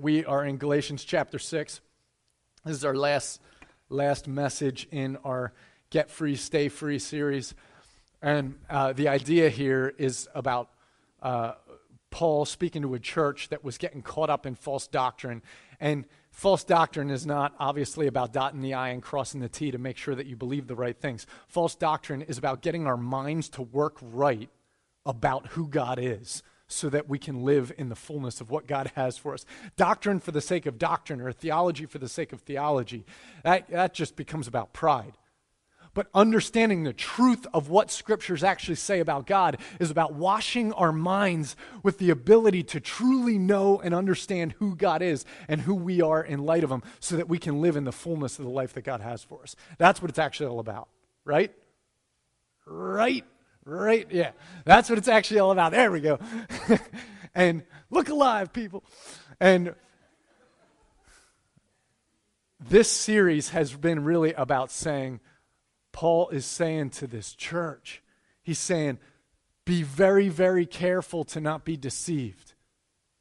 We are in Galatians chapter 6. This is our last last message in our Get Free, Stay Free series. And uh, the idea here is about uh, Paul speaking to a church that was getting caught up in false doctrine. And false doctrine is not obviously about dotting the I and crossing the T to make sure that you believe the right things. False doctrine is about getting our minds to work right about who God is so that we can live in the fullness of what God has for us. Doctrine for the sake of doctrine or theology for the sake of theology, that, that just becomes about pride. But understanding the truth of what scriptures actually say about God is about washing our minds with the ability to truly know and understand who God is and who we are in light of Him so that we can live in the fullness of the life that God has for us. That's what it's actually all about, right? Right? Right? Yeah. That's what it's actually all about. There we go. and look alive, people. And this series has been really about saying, Paul is saying to this church, he's saying, be very, very careful to not be deceived.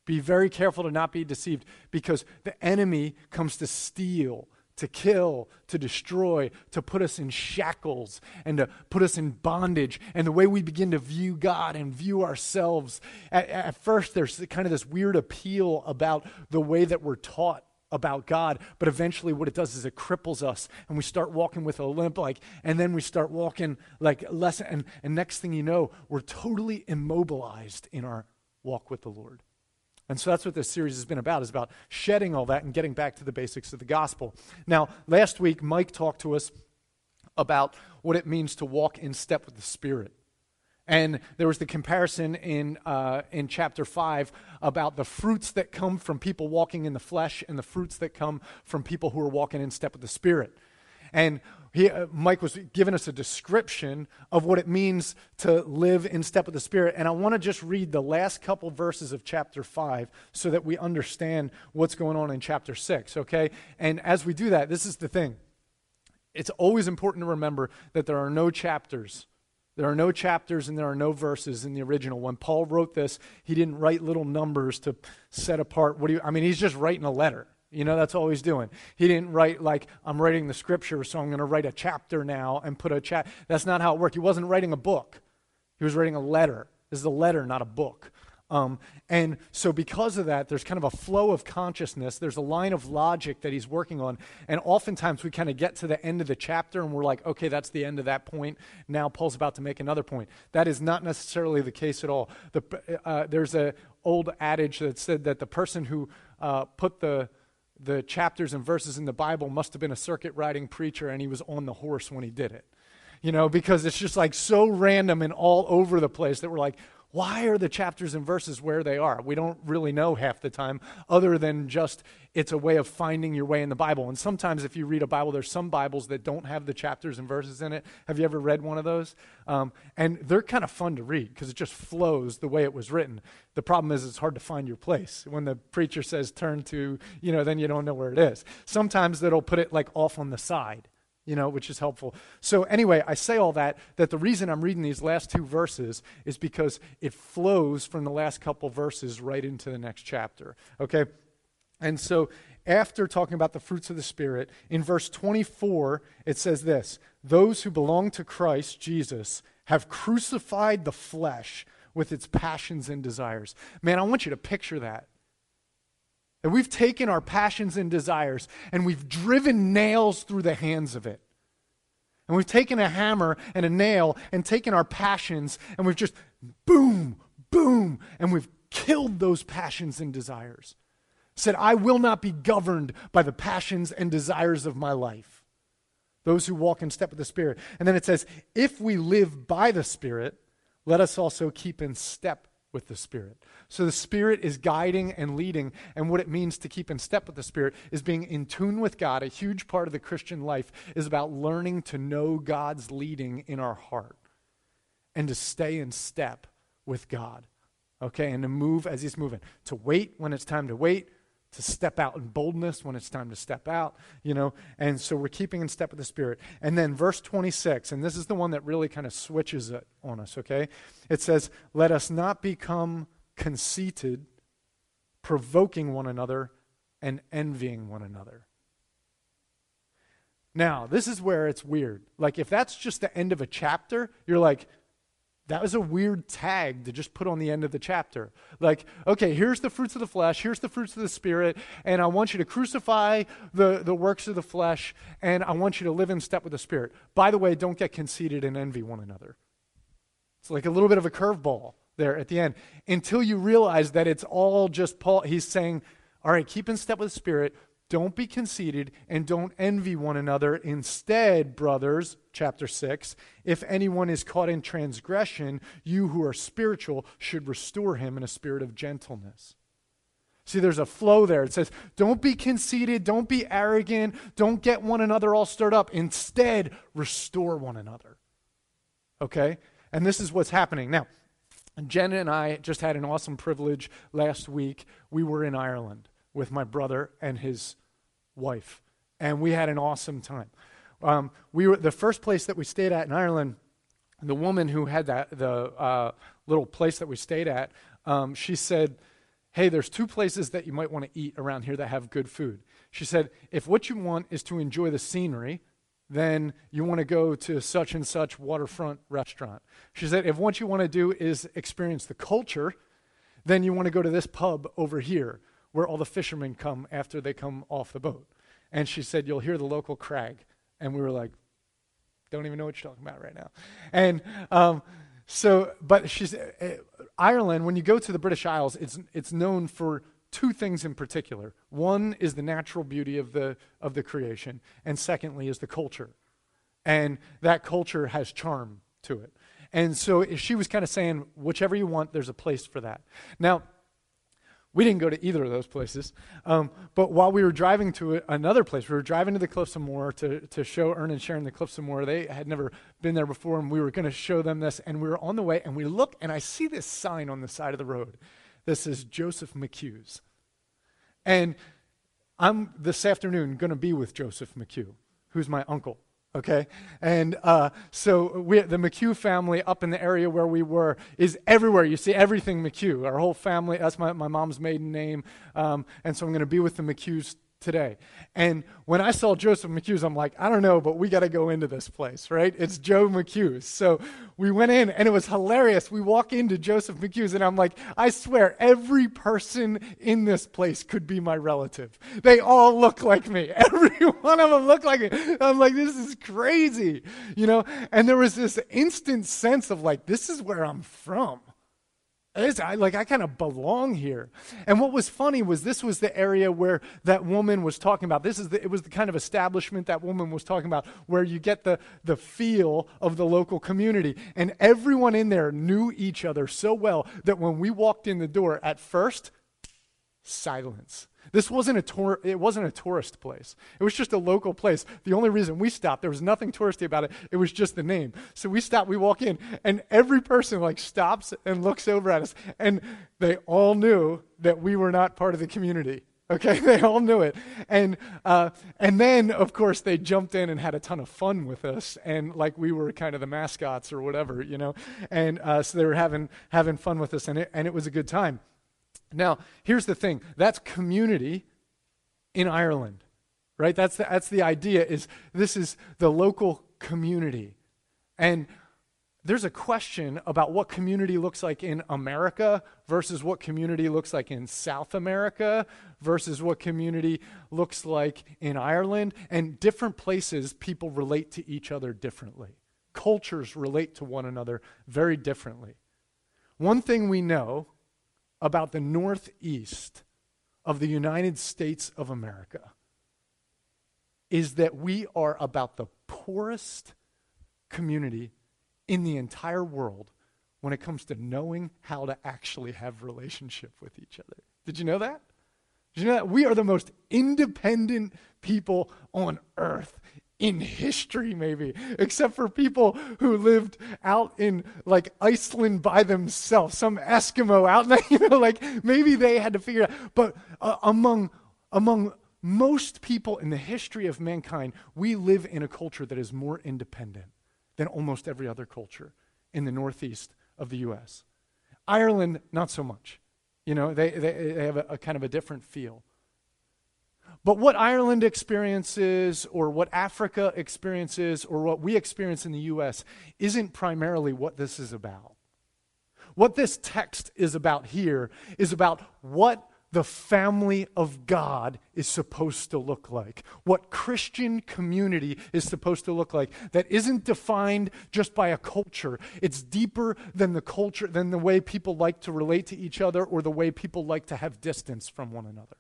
Be very careful to not be deceived because the enemy comes to steal, to kill, to destroy, to put us in shackles, and to put us in bondage. And the way we begin to view God and view ourselves, at, at, first there's kind of this weird appeal about the way that we're taught about God, but eventually what it does is it cripples us and we start walking with a limp like and then we start walking like less and, and next thing you know, we're totally immobilized in our walk with the Lord. And so that's what this series has been about, is about shedding all that and getting back to the basics of the gospel. Now, last week, Mike talked to us about what it means to walk in step with the Spirit. And there was the comparison in, uh, in chapter 5 about the fruits that come from people walking in the flesh and the fruits that come from people who are walking in step with the Spirit. And he, uh, Mike was giving us a description of what it means to live in step with the Spirit. And I want to just read the last couple verses of chapter 5 so that we understand what's going on in chapter 6, okay? And as we do that, this is the thing it's always important to remember that there are no chapters. There are no chapters and there are no verses in the original. When Paul wrote this, he didn't write little numbers to set apart what do you I mean, he's just writing a letter. You know, that's all he's doing. He didn't write like, I'm writing the scripture, so I'm going to write a chapter now and put a chat. That's not how it worked. He wasn't writing a book, he was writing a letter. This is a letter, not a book. Um, and so, because of that, there's kind of a flow of consciousness. There's a line of logic that he's working on. And oftentimes, we kind of get to the end of the chapter and we're like, okay, that's the end of that point. Now, Paul's about to make another point. That is not necessarily the case at all. The, uh, there's an old adage that said that the person who uh, put the the chapters and verses in the Bible must have been a circuit riding preacher and he was on the horse when he did it. You know, because it's just like so random and all over the place that we're like, why are the chapters and verses where they are? We don't really know half the time, other than just it's a way of finding your way in the Bible. And sometimes, if you read a Bible, there's some Bibles that don't have the chapters and verses in it. Have you ever read one of those? Um, and they're kind of fun to read because it just flows the way it was written. The problem is, it's hard to find your place. When the preacher says turn to, you know, then you don't know where it is. Sometimes they'll put it like off on the side you know, which is helpful. So, anyway, I say all that, that the reason I'm reading these last two verses is because it flows from the last couple verses right into the next chapter. Okay? And so, after talking about the fruits of the Spirit, in verse 24, it says this Those who belong to Christ Jesus have crucified the flesh with its passions and desires. Man, I want you to picture that. That we've taken our passions and desires and we've driven nails through the hands of it. And we've taken a hammer and a nail and taken our passions and we've just boom, boom, and we've killed those passions and desires. Said, I will not be governed by the passions and desires of my life. Those who walk in step with the Spirit. And then it says, if we live by the Spirit, let us also keep in step with the Spirit. So the Spirit is guiding and leading, and what it means to keep in step with the Spirit is being in tune with God. A huge part of the Christian life is about learning to know God's leading in our heart and to stay in step with God, okay, and to move as He's moving, to wait when it's time to wait, to step out in boldness when it's time to step out, you know. And so we're keeping in step with the Spirit. And then verse 26, and this is the one that really kind of switches it on us, okay? It says, Let us not become conceited, provoking one another and envying one another. Now, this is where it's weird. Like, if that's just the end of a chapter, you're like, that was a weird tag to just put on the end of the chapter. Like, okay, here's the fruits of the flesh, here's the fruits of the Spirit, and I want you to crucify the, the works of the flesh, and I want you to live in step with the Spirit. By the way, don't get conceited and envy one another. It's like a little bit of a curveball there at the end until you realize that it's all just Paul. He's saying, all right, keep in step with the Spirit, don't be conceited and don't envy one another. Instead, brothers, chapter 6, if anyone is caught in transgression, you who are spiritual should restore him in a spirit of gentleness. See, there's a flow there. It says, don't be conceited, don't be arrogant, don't get one another all stirred up. Instead, restore one another. Okay? And this is what's happening. Now, Jenna and I just had an awesome privilege last week. We were in Ireland with my brother and his wife, and we had an awesome time. Um, we were the first place that we stayed at in Ireland. The woman who had that the uh, little place that we stayed at, um, she said, "Hey, there's two places that you might want to eat around here that have good food." She said, "If what you want is to enjoy the scenery." then you want to go to such and such waterfront restaurant. She said, if what you want to do is experience the culture, then you want to go to this pub over here where all the fishermen come after they come off the boat. And she said, You'll hear the local craic. And we were like, Don't even know what you're talking about right now. And um, so, but she's, uh, Ireland, when you go to the British Isles, it's, it's known for two things in particular. One is the natural beauty of the, of the creation, and secondly is the culture. And that culture has charm to it. And so she was kind of saying, whichever you want, there's a place for that. Now, we didn't go to either of those places. Um, but while we were driving to another place, we were driving to the Cliffs of Moher to, to show Ern and Sharon the Cliffs of Moher. They had never been there before, and we were going to show them this. And we were on the way, and we look, and I see this sign on the side of the road. This is Joseph McHugh's. And I'm this afternoon going to be with Joseph McHugh, who's my uncle okay? And uh, so we, the McHugh family up in the area where we were is everywhere. You see everything McHugh. Our whole family, that's my, my mom's maiden name. Um, and so I'm going to be with the McHughs today. And when I saw Joseph McHugh's, I'm like, I don't know, but we got to go into this place, right? It's Joe McHugh's. So we went in, and it was hilarious. We walk into Joseph McHugh's, and I'm like, I swear, every person in this place could be my relative. They all look like me. Every one of them look like me. I'm like, this is crazy, you know? And there was this instant sense of like, this is where I'm from. I, like I kind of belong here. And what was funny was this was the area where that woman was talking about. This is the, it was the kind of establishment that woman was talking about, where you get the the feel of the local community. And everyone in there knew each other so well that when we walked in the door, at first, silence. This wasn't a tour, it wasn't a tourist place. It was just a local place. The only reason we stopped, there was nothing touristy about it. It was just the name. So we stop, we walk in, and every person like stops and looks over at us, and they all knew that we were not part of the community. Okay, they all knew it, and uh, and then of course they jumped in and had a ton of fun with us, and like we were kind of the mascots or whatever, you know, and uh, so they were having having fun with us, and it and it was a good time. Now, here's the thing that's community in Ireland, right? That's the, that's the idea is this is the local community. And there's a question about what community looks like in America versus what community looks like in South America versus what community looks like in Ireland. And different places, people relate to each other differently. Cultures relate to one another very differently. One thing we know about the Northeast of the United States of America is that we are about the poorest community in the entire world when it comes to knowing how to actually have relationship with each other. Did you know that? Did you know that? We are the most independent people on earth in history, maybe, except for people who lived out in like Iceland by themselves, some Eskimo out there, you know, like maybe they had to figure it out. But uh, among, among most people in the history of mankind, we live in a culture that is more independent than almost every other culture in the northeast of the U.S. Ireland, not so much. You know, they, they, they have a, a kind of a different feel. But what Ireland experiences, or what Africa experiences, or what we experience in the U.S., isn't primarily what this is about. What this text is about here is about what the family of God is supposed to look like, what Christian community is supposed to look like, that isn't defined just by a culture. It's deeper than the culture, than the way people like to relate to each other or the way people like to have distance from one another.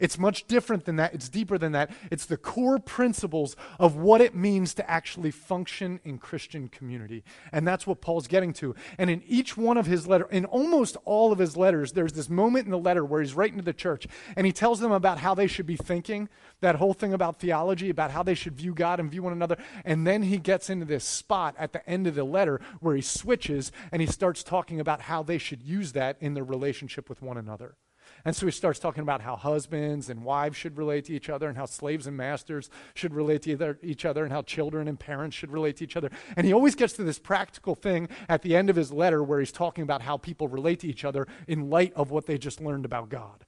It's much different than that. It's deeper than that. It's the core principles of what it means to actually function in Christian community. And that's what Paul's getting to. And in each one of his letters, in almost all of his letters, there's this moment in the letter where he's writing to the church and he tells them about how they should be thinking, that whole thing about theology, about how they should view God and view one another. And then he gets into this spot at the end of the letter where he switches and he starts talking about how they should use that in their relationship with one another. And so he starts talking about how husbands and wives should relate to each other, and how slaves and masters should relate to each other, and how children and parents should relate to each other. And he always gets to this practical thing at the end of his letter where he's talking about how people relate to each other in light of what they just learned about God.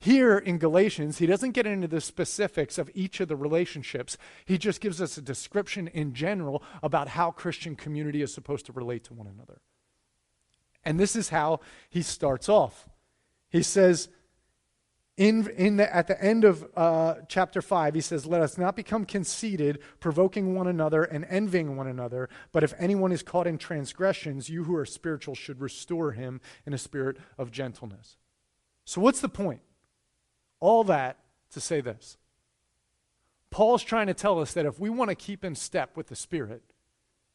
Here in Galatians, he doesn't get into the specifics of each of the relationships. He just gives us a description in general about how Christian community is supposed to relate to one another. And this is how he starts off. He says, in, in the, at the end of uh, chapter 5, he says, Let us not become conceited, provoking one another and envying one another. But if anyone is caught in transgressions, you who are spiritual should restore him in a spirit of gentleness. So, what's the point? All that to say this Paul's trying to tell us that if we want to keep in step with the Spirit,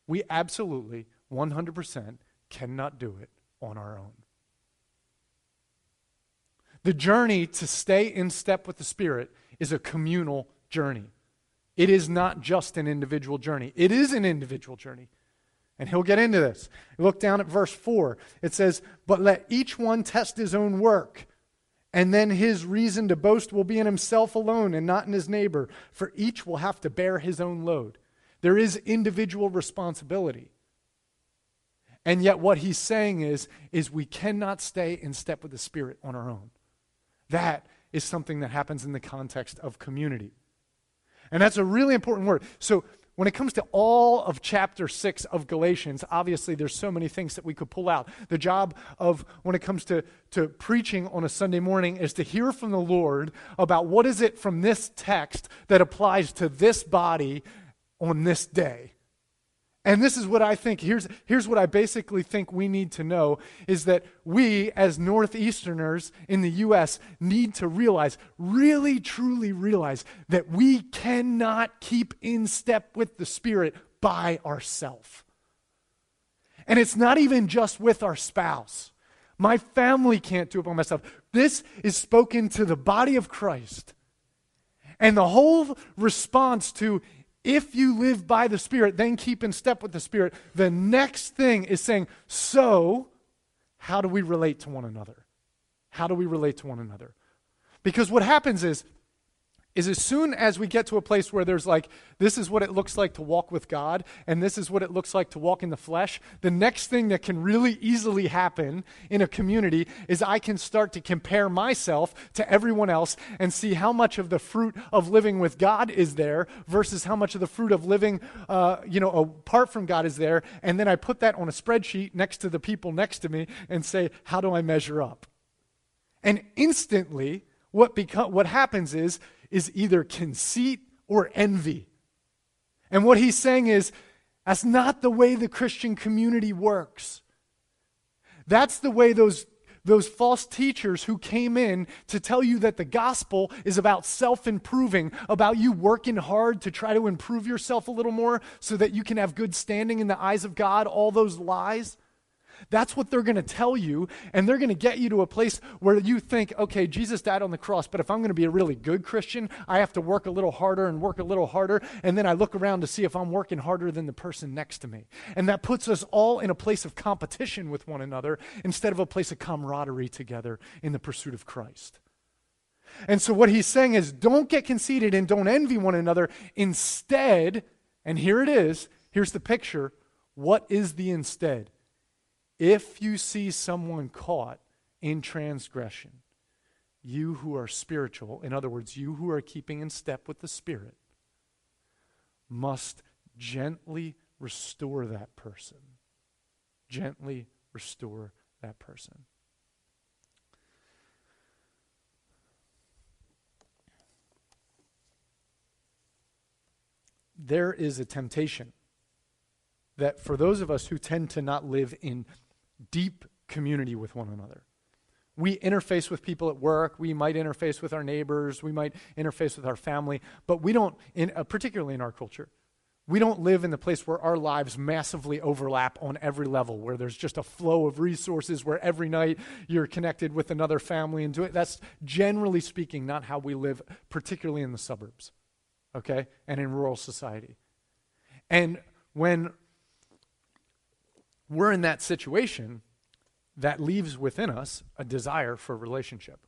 we absolutely, 100%, cannot do it on our own. The journey to stay in step with the Spirit is a communal journey. It is not just an individual journey, it is an individual journey. And he'll get into this. Look down at verse 4. It says, But let each one test his own work, and then his reason to boast will be in himself alone and not in his neighbor, for each will have to bear his own load. There is individual responsibility. And yet what he's saying is is we cannot stay in step with the spirit on our own. That is something that happens in the context of community. And that's a really important word. So, when it comes to all of chapter 6 of Galatians, obviously there's so many things that we could pull out. The job of when it comes to, to preaching on a Sunday morning is to hear from the Lord about what is it from this text that applies to this body on this day. And this is what I think. Here's, here's what I basically think we need to know is that we, as Northeasterners in the U.S., need to realize, really, truly realize, that we cannot keep in step with the Spirit by ourselves. And it's not even just with our spouse. My family can't do it by myself. This is spoken to the body of Christ. And the whole response to if you live by the Spirit, then keep in step with the Spirit. The next thing is saying, so how do we relate to one another? How do we relate to one another? Because what happens is, is as soon as we get to a place where there's like, this is what it looks like to walk with God, and this is what it looks like to walk in the flesh, the next thing that can really easily happen in a community is I can start to compare myself to everyone else and see how much of the fruit of living with God is there versus how much of the fruit of living, uh, you know, apart from God is there. And then I put that on a spreadsheet next to the people next to me and say, how do I measure up? And instantly, what, beco- what happens is is either conceit or envy. And what he's saying is, that's not the way the Christian community works. That's the way those, those false teachers who came in to tell you that the gospel is about self improving, about you working hard to try to improve yourself a little more so that you can have good standing in the eyes of God, all those lies. That's what they're going to tell you, and they're going to get you to a place where you think, okay, Jesus died on the cross, but if I'm going to be a really good Christian, I have to work a little harder and work a little harder, and then I look around to see if I'm working harder than the person next to me. And that puts us all in a place of competition with one another instead of a place of camaraderie together in the pursuit of Christ. And so, what he's saying is don't get conceited and don't envy one another. Instead, and here it is, here's the picture. What is the instead? If you see someone caught in transgression, you who are spiritual, in other words, you who are keeping in step with the Spirit, must gently restore that person. Gently restore that person. There is a temptation that for those of us who tend to not live in deep community with one another, we interface with people at work. We might interface with our neighbors. We might interface with our family. But we don't, in, uh, particularly in our culture, we don't live in the place where our lives massively overlap on every level, where there's just a flow of resources, where every night you're connected with another family and do it. That's generally speaking not how we live, particularly in the suburbs, okay, and in rural society. And when we're in that situation, that leaves within us a desire for relationship.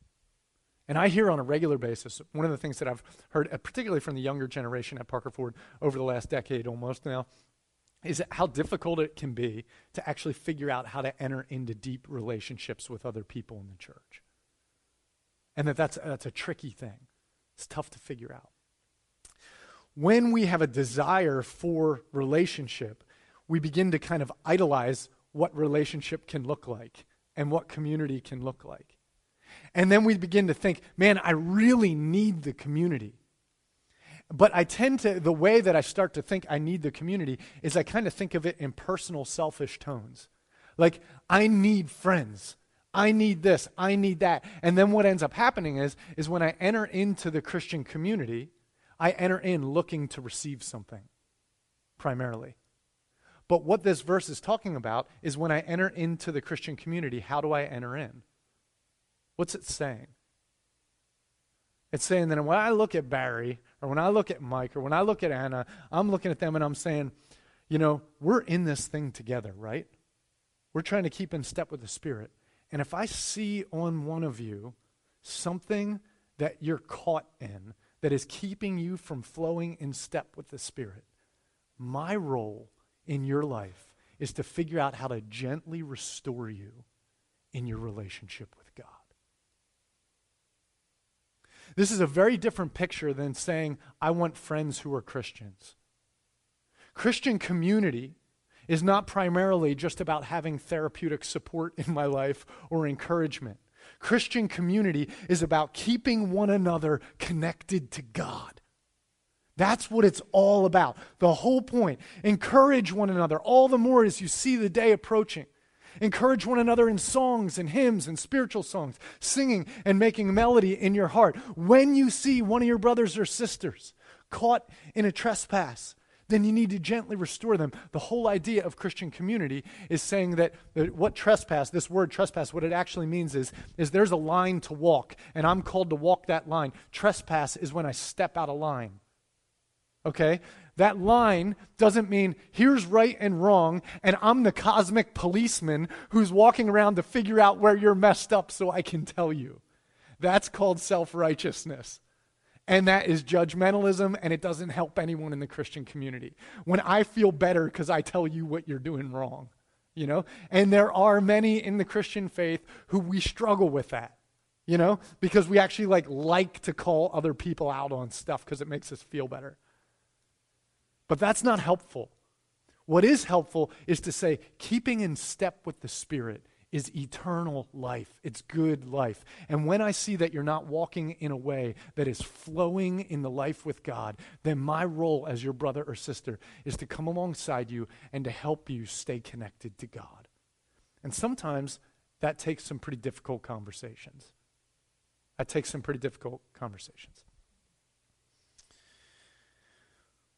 And I hear on a regular basis, one of the things that I've heard, uh, particularly from the younger generation at Parker Ford over the last decade almost now, is how difficult it can be to actually figure out how to enter into deep relationships with other people in the church. And that that's, that's a tricky thing. It's tough to figure out. When we have a desire for relationship, we begin to kind of idolize what relationship can look like and what community can look like. And then we begin to think, man, I really need the community. But I tend to, the way that I start to think I need the community is I kind of think of it in personal, selfish tones. Like, I need friends. I need this. I need that. And then what ends up happening is, is when I enter into the Christian community, I enter in looking to receive something primarily. But what this verse is talking about is when I enter into the Christian community, how do I enter in? What's it saying? It's saying that when I look at Barry, or when I look at Mike, or when I look at Anna, I'm looking at them and I'm saying, you know, we're in this thing together, right? We're trying to keep in step with the Spirit. And if I see on one of you something that you're caught in that is keeping you from flowing in step with the Spirit, my role in your life is to figure out how to gently restore you in your relationship with God. This is a very different picture than saying, I want friends who are Christians. Christian community is not primarily just about having therapeutic support in my life or encouragement. Christian community is about keeping one another connected to God. That's what it's all about. The whole point. Encourage one another, all the more as you see the day approaching. Encourage one another in songs and hymns and spiritual songs, singing and making melody in your heart. When you see one of your brothers or sisters caught in a trespass, then you need to gently restore them. The whole idea of Christian community is saying that, that, what trespass, this word trespass, what it actually means is, is there's a line to walk, and I'm called to walk that line. Trespass is when I step out of line okay? That line doesn't mean here's right and wrong, and I'm the cosmic policeman who's walking around to figure out where you're messed up so I can tell you. That's called self righteousness. And that is judgmentalism, and it doesn't help anyone in the Christian community. When I feel better because I tell you what you're doing wrong, you know? And there are many in the Christian faith who we struggle with that, you know? Because we actually like like to call other people out on stuff because it makes us feel better. But that's not helpful. What is helpful is to say, keeping in step with the Spirit is eternal life. It's good life. And when I see that you're not walking in a way that is flowing in the life with God, then my role as your brother or sister is to come alongside you and to help you stay connected to God. And sometimes that takes some pretty difficult conversations. That takes some pretty difficult conversations.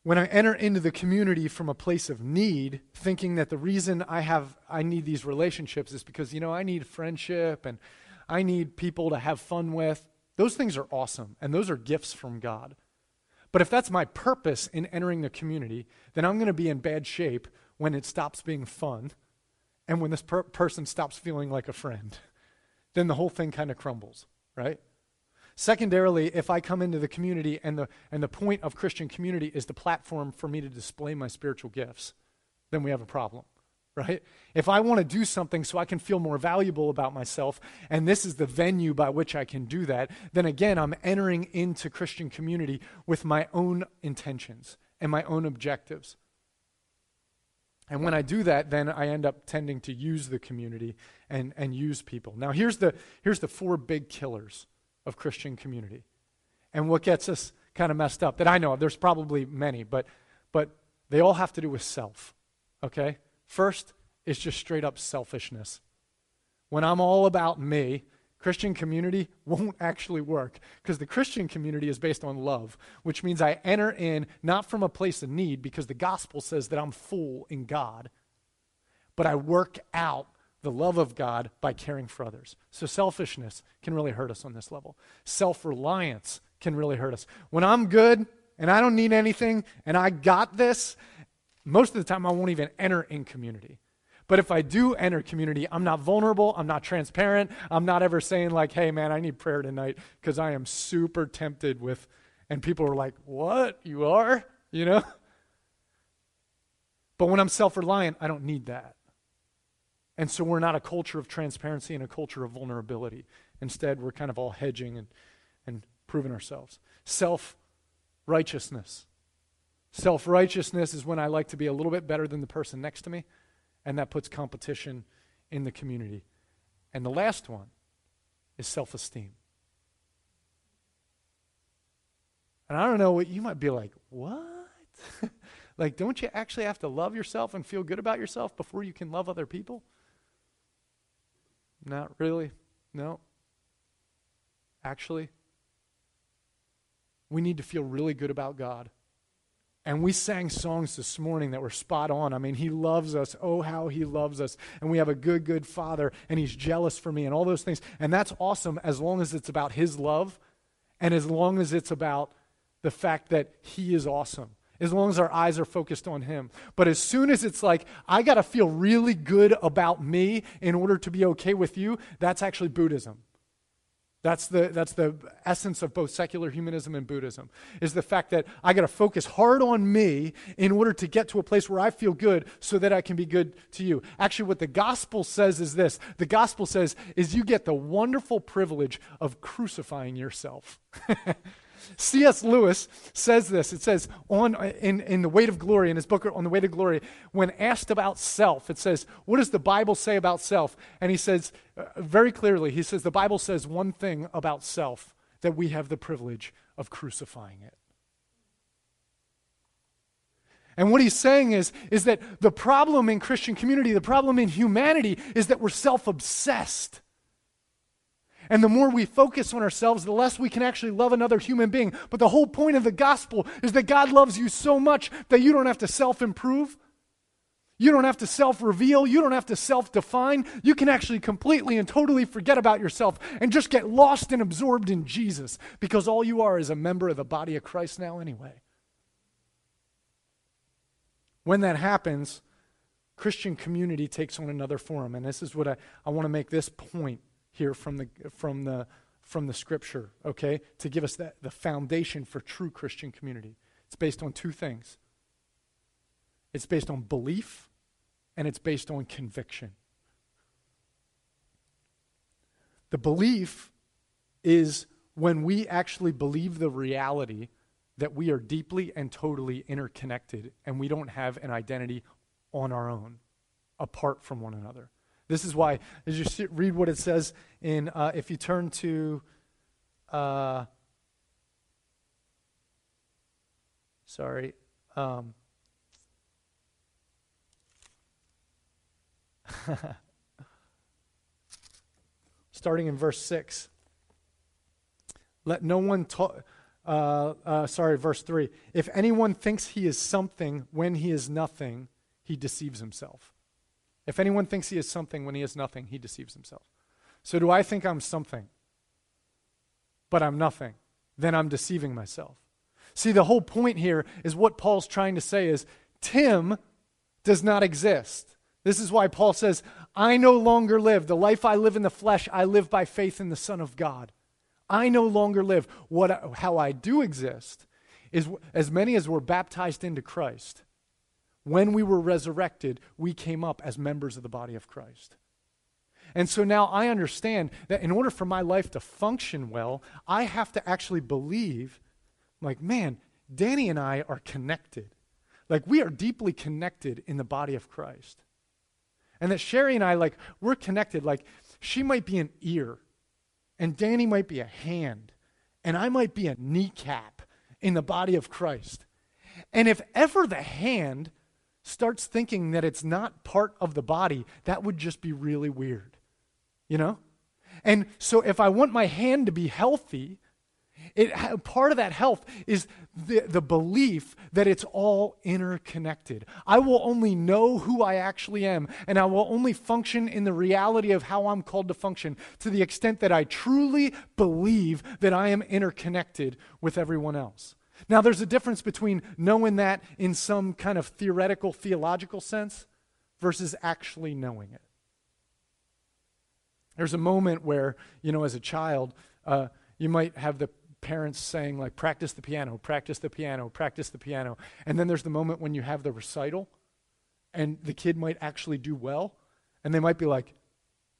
When I enter into the community from a place of need, thinking that the reason I have I need these relationships is because you know I need friendship and I need people to have fun with. Those things are awesome and those are gifts from God. But if that's my purpose in entering the community, then I'm going to be in bad shape when it stops being fun and when this per- person stops feeling like a friend. Then the whole thing kind of crumbles, right? Secondarily, if I come into the community and the, and the point of Christian community is the platform for me to display my spiritual gifts, then we have a problem. right? If I want to do something so I can feel more valuable about myself, and this is the venue by which I can do that, then again, I'm entering into Christian community with my own intentions and my own objectives. And when I do that, then I end up tending to use the community and, and use people. Now, here's the, here's the four big killers of Christian community. And what gets us kind of messed up that I know of, there's probably many, but, but they all have to do with self. Okay? First is just straight up selfishness. When I'm all about me, Christian community won't actually work because the Christian community is based on love, which means I enter in not from a place of need because the gospel says that I'm full in God, but I work out the love of God by caring for others. So selfishness can really hurt us on this level. Self reliance can really hurt us. When I'm good and I don't need anything and I got this, most of the time I won't even enter in community. But if I do enter community, I'm not vulnerable. I'm not transparent. I'm not ever saying, like, hey, man, I need prayer tonight because I am super tempted with, and people are like, what? You are? You know? But when I'm self reliant, I don't need that. And so we're not a culture of transparency and a culture of vulnerability. Instead, we're kind of all hedging and, and proving ourselves. Self righteousness. Self righteousness is when I like to be a little bit better than the person next to me and that puts competition in the community. And the last one is self esteem. And I don't know what you might be like, what? like, don't you actually have to love yourself and feel good about yourself before you can love other people? Not really. No. Actually, we need to feel really good about God and we sang songs this morning that were spot on. I mean, He loves us. Oh, how He loves us. And we have a good, good Father, and He's jealous for me, and all those things. And that's awesome as long as it's about His love and as long as it's about the fact that He is awesome. As long as our eyes are focused on Him. But as soon as it's like, I got to feel really good about me in order to be okay with you, that's actually Buddhism. That's the, that's the essence of both secular humanism and Buddhism, is the fact that I got to focus hard on me in order to get to a place where I feel good so that I can be good to you. Actually, what the gospel says is this the gospel says is you get the wonderful privilege of crucifying yourself. C.S. Lewis says this. It says on in, in The Weight of Glory, in his book On the Weight of Glory, when asked about self, it says, What does the Bible say about self? And he says uh, very clearly, he says, The Bible says one thing about self that we have the privilege of crucifying it. And what he's saying is, is that the problem in Christian community, the problem in humanity, is that we're self obsessed. And the more we focus on ourselves, the less we can actually love another human being. But the whole point of the gospel is that God loves you so much that you don't have to self improve. You don't have to self reveal. You don't have to self define. You can actually completely and totally forget about yourself and just get lost and absorbed in Jesus because all you are is a member of the body of Christ now, anyway. When that happens, Christian community takes on another form. And this is what I, I want to make this point here from the, from the, from the scripture, okay, to give us that, the foundation for true Christian community. It's based on two things it's based on belief and it's based on conviction. The belief is when we actually believe the reality that we are deeply and totally interconnected and we don't have an identity on our own apart from one another. This is why, as you read what it says in, uh, if you turn to, uh, sorry, um, starting in verse 6. Let no one talk. Uh, uh, sorry, verse 3. If anyone thinks he is something when he is nothing, he deceives himself. If anyone thinks he is something when he is nothing, he deceives himself. So, do I think I'm something, but I'm nothing? Then I'm deceiving myself. See, the whole point here is what Paul's trying to say is Tim does not exist. This is why Paul says, I no longer live. The life I live in the flesh, I live by faith in the Son of God. I no longer live. What, how I do exist is as many as were baptized into Christ when we were resurrected, we came up as members of the body of Christ. And so now I understand that in order for my life to function well, I have to actually believe, like, man, Danny and I are connected. Like, we are deeply connected in the body of Christ. And that Sherry and I, like, we're connected. Like, she might be an ear, and Danny might be a hand, and I might be a kneecap in the body of Christ. And if ever the hand starts thinking that it's not part of the body, that would just be really weird. You know? And so if I want my hand to be healthy, it, part of that health is the, the belief that it's all interconnected. I will only know who I actually am, and I will only function in the reality of how I'm called to function to the extent that I truly believe that I am interconnected with everyone else. Now, there's a difference between knowing that in some kind of theoretical, theological sense versus actually knowing it. There's a moment where, you know, as a child, uh, you might have the parents saying, like, practice the piano, practice the piano, practice the piano. And then there's the moment when you have the recital, and the kid might actually do well, and they might be like,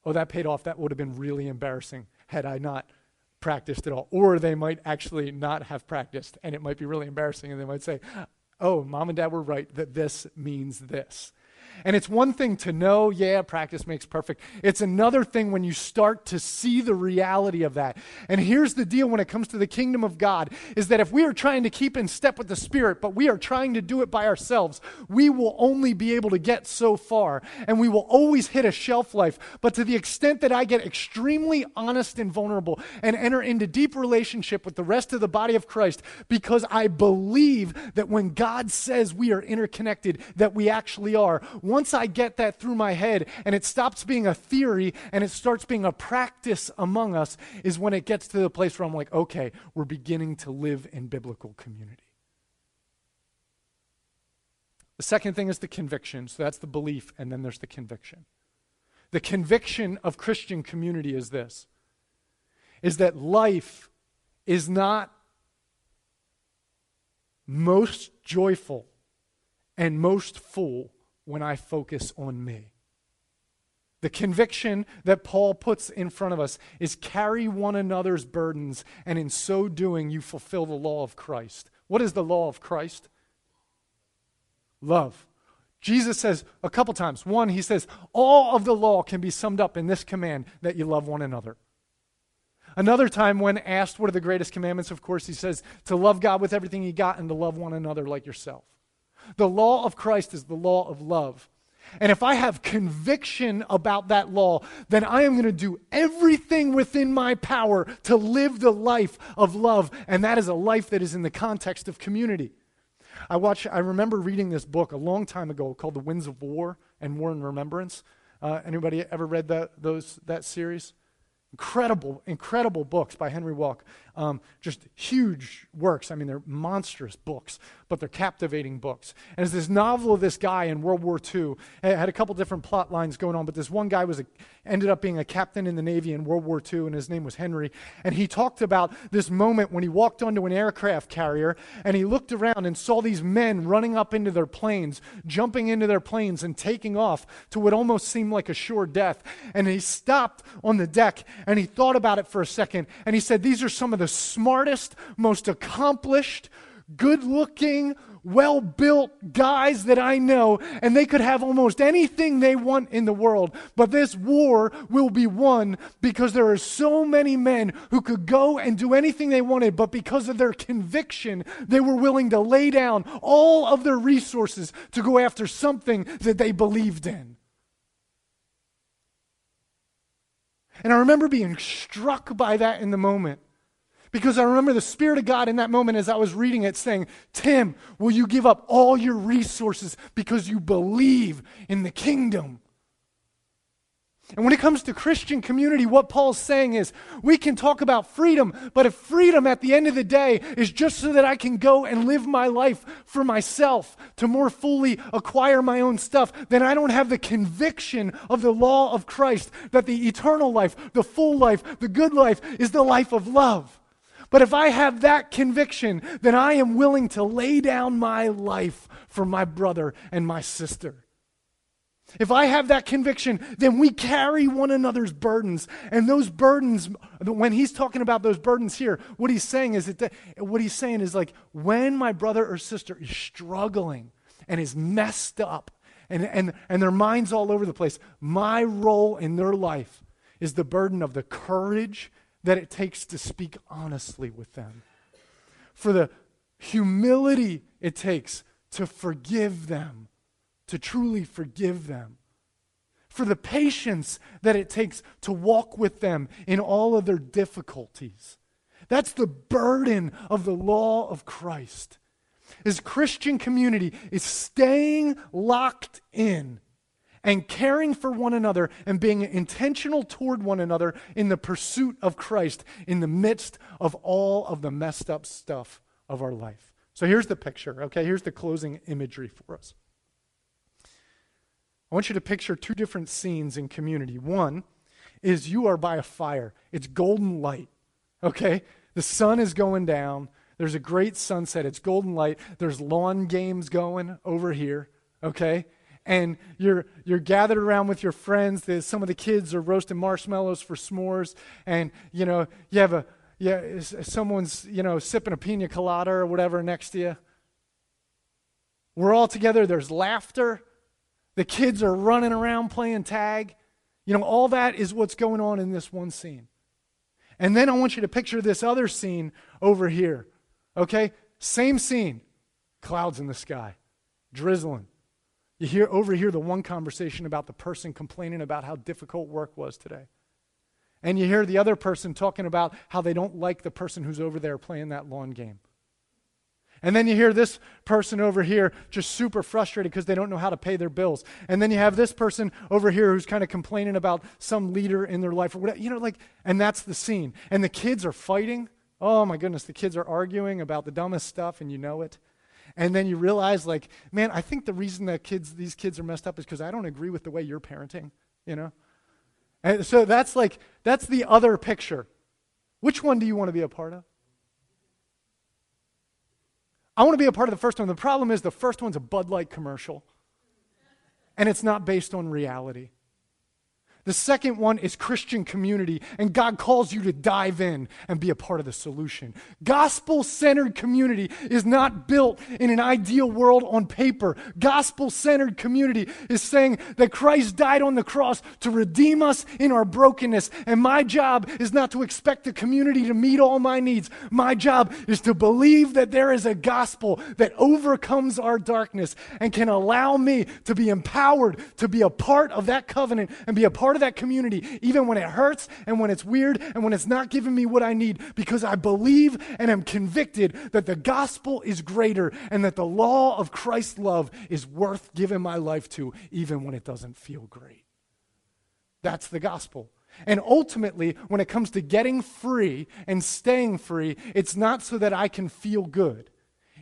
oh, that paid off. That would have been really embarrassing had I not practiced at all. Or they might actually not have practiced, and it might be really embarrassing, and they might say, oh, mom and dad were right that this means this. And it's one thing to know, yeah, practice makes perfect. It's another thing when you start to see the reality of that. And here's the deal when it comes to the kingdom of God is that if we are trying to keep in step with the Spirit, but we are trying to do it by ourselves, we will only be able to get so far. And we will always hit a shelf life. But to the extent that I get extremely honest and vulnerable and enter into deep relationship with the rest of the body of Christ, because I believe that when God says we are interconnected, that we actually are once I get that through my head and it stops being a theory and it starts being a practice among us, is when it gets to the place where I'm like, okay, we're beginning to live in biblical community. The second thing is the conviction. So that's the belief, and then there's the conviction. The conviction of Christian community is this is that life is not most joyful and most full when I focus on me. The conviction that Paul puts in front of us is carry one another's burdens, and in so doing, you fulfill the law of Christ. What is the law of Christ? Love. Jesus says a couple times. One, he says, all of the law can be summed up in this command that you love one another. Another time, when asked what are the greatest commandments, of course, he says to love God with everything you got and to love one another like yourself. The law of Christ is the law of love. And if I have conviction about that law, then I am going to do everything within my power to live the life of love. And that is a life that is in the context of community. I watch, I remember reading this book a long time ago called The Winds of War and War and Remembrance. Uh, anybody ever read that, those, that series? Incredible, incredible books by Henry Wouk. Um, just huge works. I mean, they're monstrous books, but they're captivating books. And it's this novel of this guy in World War II. It had a couple different plot lines going on, but this one guy was a, ended up being a captain in the Navy in World War II, and his name was Henry. And he talked about this moment when he walked onto an aircraft carrier and he looked around and saw these men running up into their planes, jumping into their planes and taking off to what almost seemed like a sure death. And he stopped on the deck and he thought about it for a second, and he said, These are some of the smartest, most accomplished, good looking, well built guys that I know, and they could have almost anything they want in the world. But this war will be won because there are so many men who could go and do anything they wanted, but because of their conviction, they were willing to lay down all of their resources to go after something that they believed in. And I remember being struck by that in the moment. Because I remember the Spirit of God in that moment as I was reading it saying, Tim, will you give up all your resources because you believe in the kingdom? And when it comes to Christian community, what Paul's saying is we can talk about freedom, but if freedom at the end of the day is just so that I can go and live my life for myself to more fully acquire my own stuff, then I don't have the conviction of the law of Christ that the eternal life, the full life, the good life is the life of love. But if I have that conviction, then I am willing to lay down my life for my brother and my sister. If I have that conviction, then we carry one another's burdens. And those burdens, when he's talking about those burdens here, what he's saying is that, what he's saying is like, when my brother or sister is struggling and is messed up and, and, and their mind's all over the place, my role in their life is the burden of the courage that it takes to speak honestly with them, for the humility it takes to forgive them to truly forgive them, for the patience that it takes to walk with them in all of their difficulties. That's the burden of the law of Christ. Is Christian community is staying locked in and caring for one another and being intentional toward one another in the pursuit of Christ in the midst of all of the messed up stuff of our life. So here's the picture, okay? Here's the closing imagery for us. I want you to picture two different scenes in community. One is you are by a fire, it's golden light, okay? The sun is going down. There's a great sunset. It's golden light. There's lawn games going over here, okay? And you're, you're gathered around with your friends. Some of the kids are roasting marshmallows for s'mores. And, you know, you have a, yeah, someone's, you know, sipping a pina colada or whatever next to you. We're all together. There's laughter. The kids are running around playing tag. You know, all that is what's going on in this one scene. And then I want you to picture this other scene over here. Okay? Same scene. Clouds in the sky, drizzling. You hear overhear the one conversation about the person complaining about how difficult work was today. And you hear the other person talking about how they don't like the person who's over there playing that lawn game. And then you hear this person over here just super frustrated because they don't know how to pay their bills. And then you have this person over here who's kind of complaining about some leader in their life or whatever. You know, like, and that's the scene. And the kids are fighting. Oh my goodness, the kids are arguing about the dumbest stuff, and you know it. And then you realize, like, man, I think the reason that kids, these kids are messed up is because I don't agree with the way you're parenting, you know? And so that's like, that's the other picture. Which one do you want to be a part of? I want to be a part of the first one. The problem is the first one's a Bud Light commercial, and it's not based on reality. The second one is Christian community, and God calls you to dive in and be a part of the solution. Gospel centered community is not built in an ideal world on paper. Gospel centered community is saying that Christ died on the cross to redeem us in our brokenness. And my job is not to expect the community to meet all my needs. My job is to believe that there is a gospel that overcomes our darkness and can allow me to be empowered to be a part of that covenant and be a part of that community, even when it hurts and when it's weird and when it's not giving me what I need, because I believe and am convicted that the gospel is greater and that the law of Christ's love is worth giving my life to, even when it doesn't feel great. That's the gospel. And ultimately, when it comes to getting free and staying free, it's not so that I can feel good.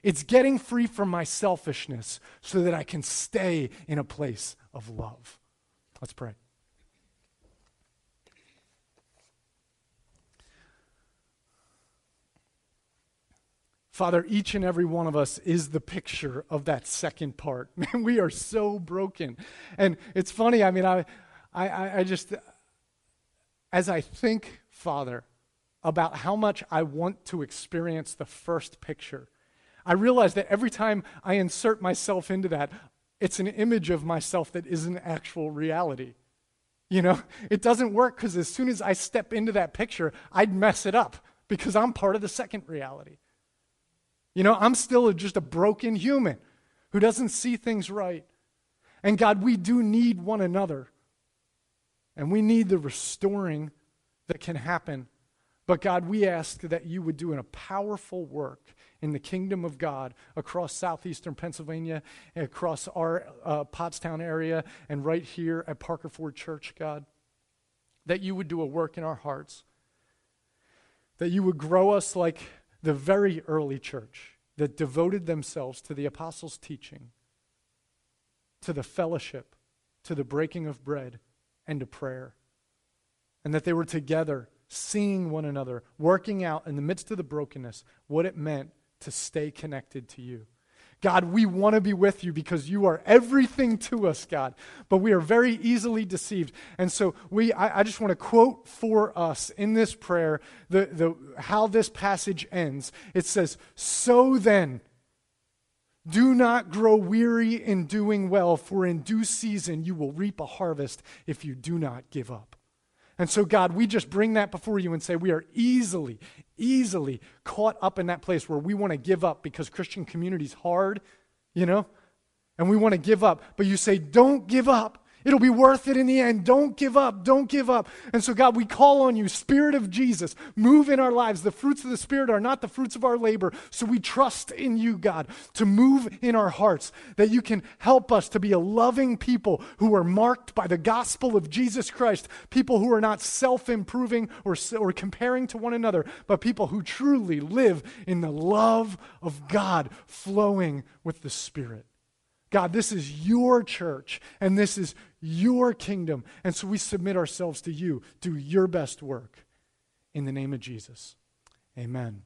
It's getting free from my selfishness so that I can stay in a place of love. Let's pray. Father, each and every one of us is the picture of that second part. Man, we are so broken. And it's funny, I mean, I, I, I just, as I think, Father, about how much I want to experience the first picture, I realize that every time I insert myself into that, it's an image of myself that isn't actual reality. You know, it doesn't work because as soon as I step into that picture, I'd mess it up because I'm part of the second reality. You know, I'm still just a broken human who doesn't see things right. And God, we do need one another. And we need the restoring that can happen. But God, we ask that you would do a powerful work in the kingdom of God across southeastern Pennsylvania, across our uh, Pottstown area, and right here at Parker Ford Church, God. That you would do a work in our hearts. That you would grow us like the very early church that devoted themselves to the apostles' teaching, to the fellowship, to the breaking of bread, and to prayer. And that they were together seeing one another, working out in the midst of the brokenness what it meant to stay connected to you. God, we want to be with you because you are everything to us, God. But we are very easily deceived. And so we I, I just want to quote for us in this prayer the, the how this passage ends. It says, So then, do not grow weary in doing well, for in due season you will reap a harvest if you do not give up. And so, God, we just bring that before you and say we are easily, easily caught up in that place where we want to give up because Christian community is hard, you know, and we want to give up. But you say, don't give up. It'll be worth it in the end. Don't give up. Don't give up. And so, God, we call on you, Spirit of Jesus, move in our lives. The fruits of the Spirit are not the fruits of our labor. So we trust in you, God, to move in our hearts, that you can help us to be a loving people who are marked by the gospel of Jesus Christ, people who are not self improving or, or comparing to one another, but people who truly live in the love of God flowing with the Spirit. God, this is your church and this is your kingdom. And so we submit ourselves to you. Do your best work. In the name of Jesus. Amen.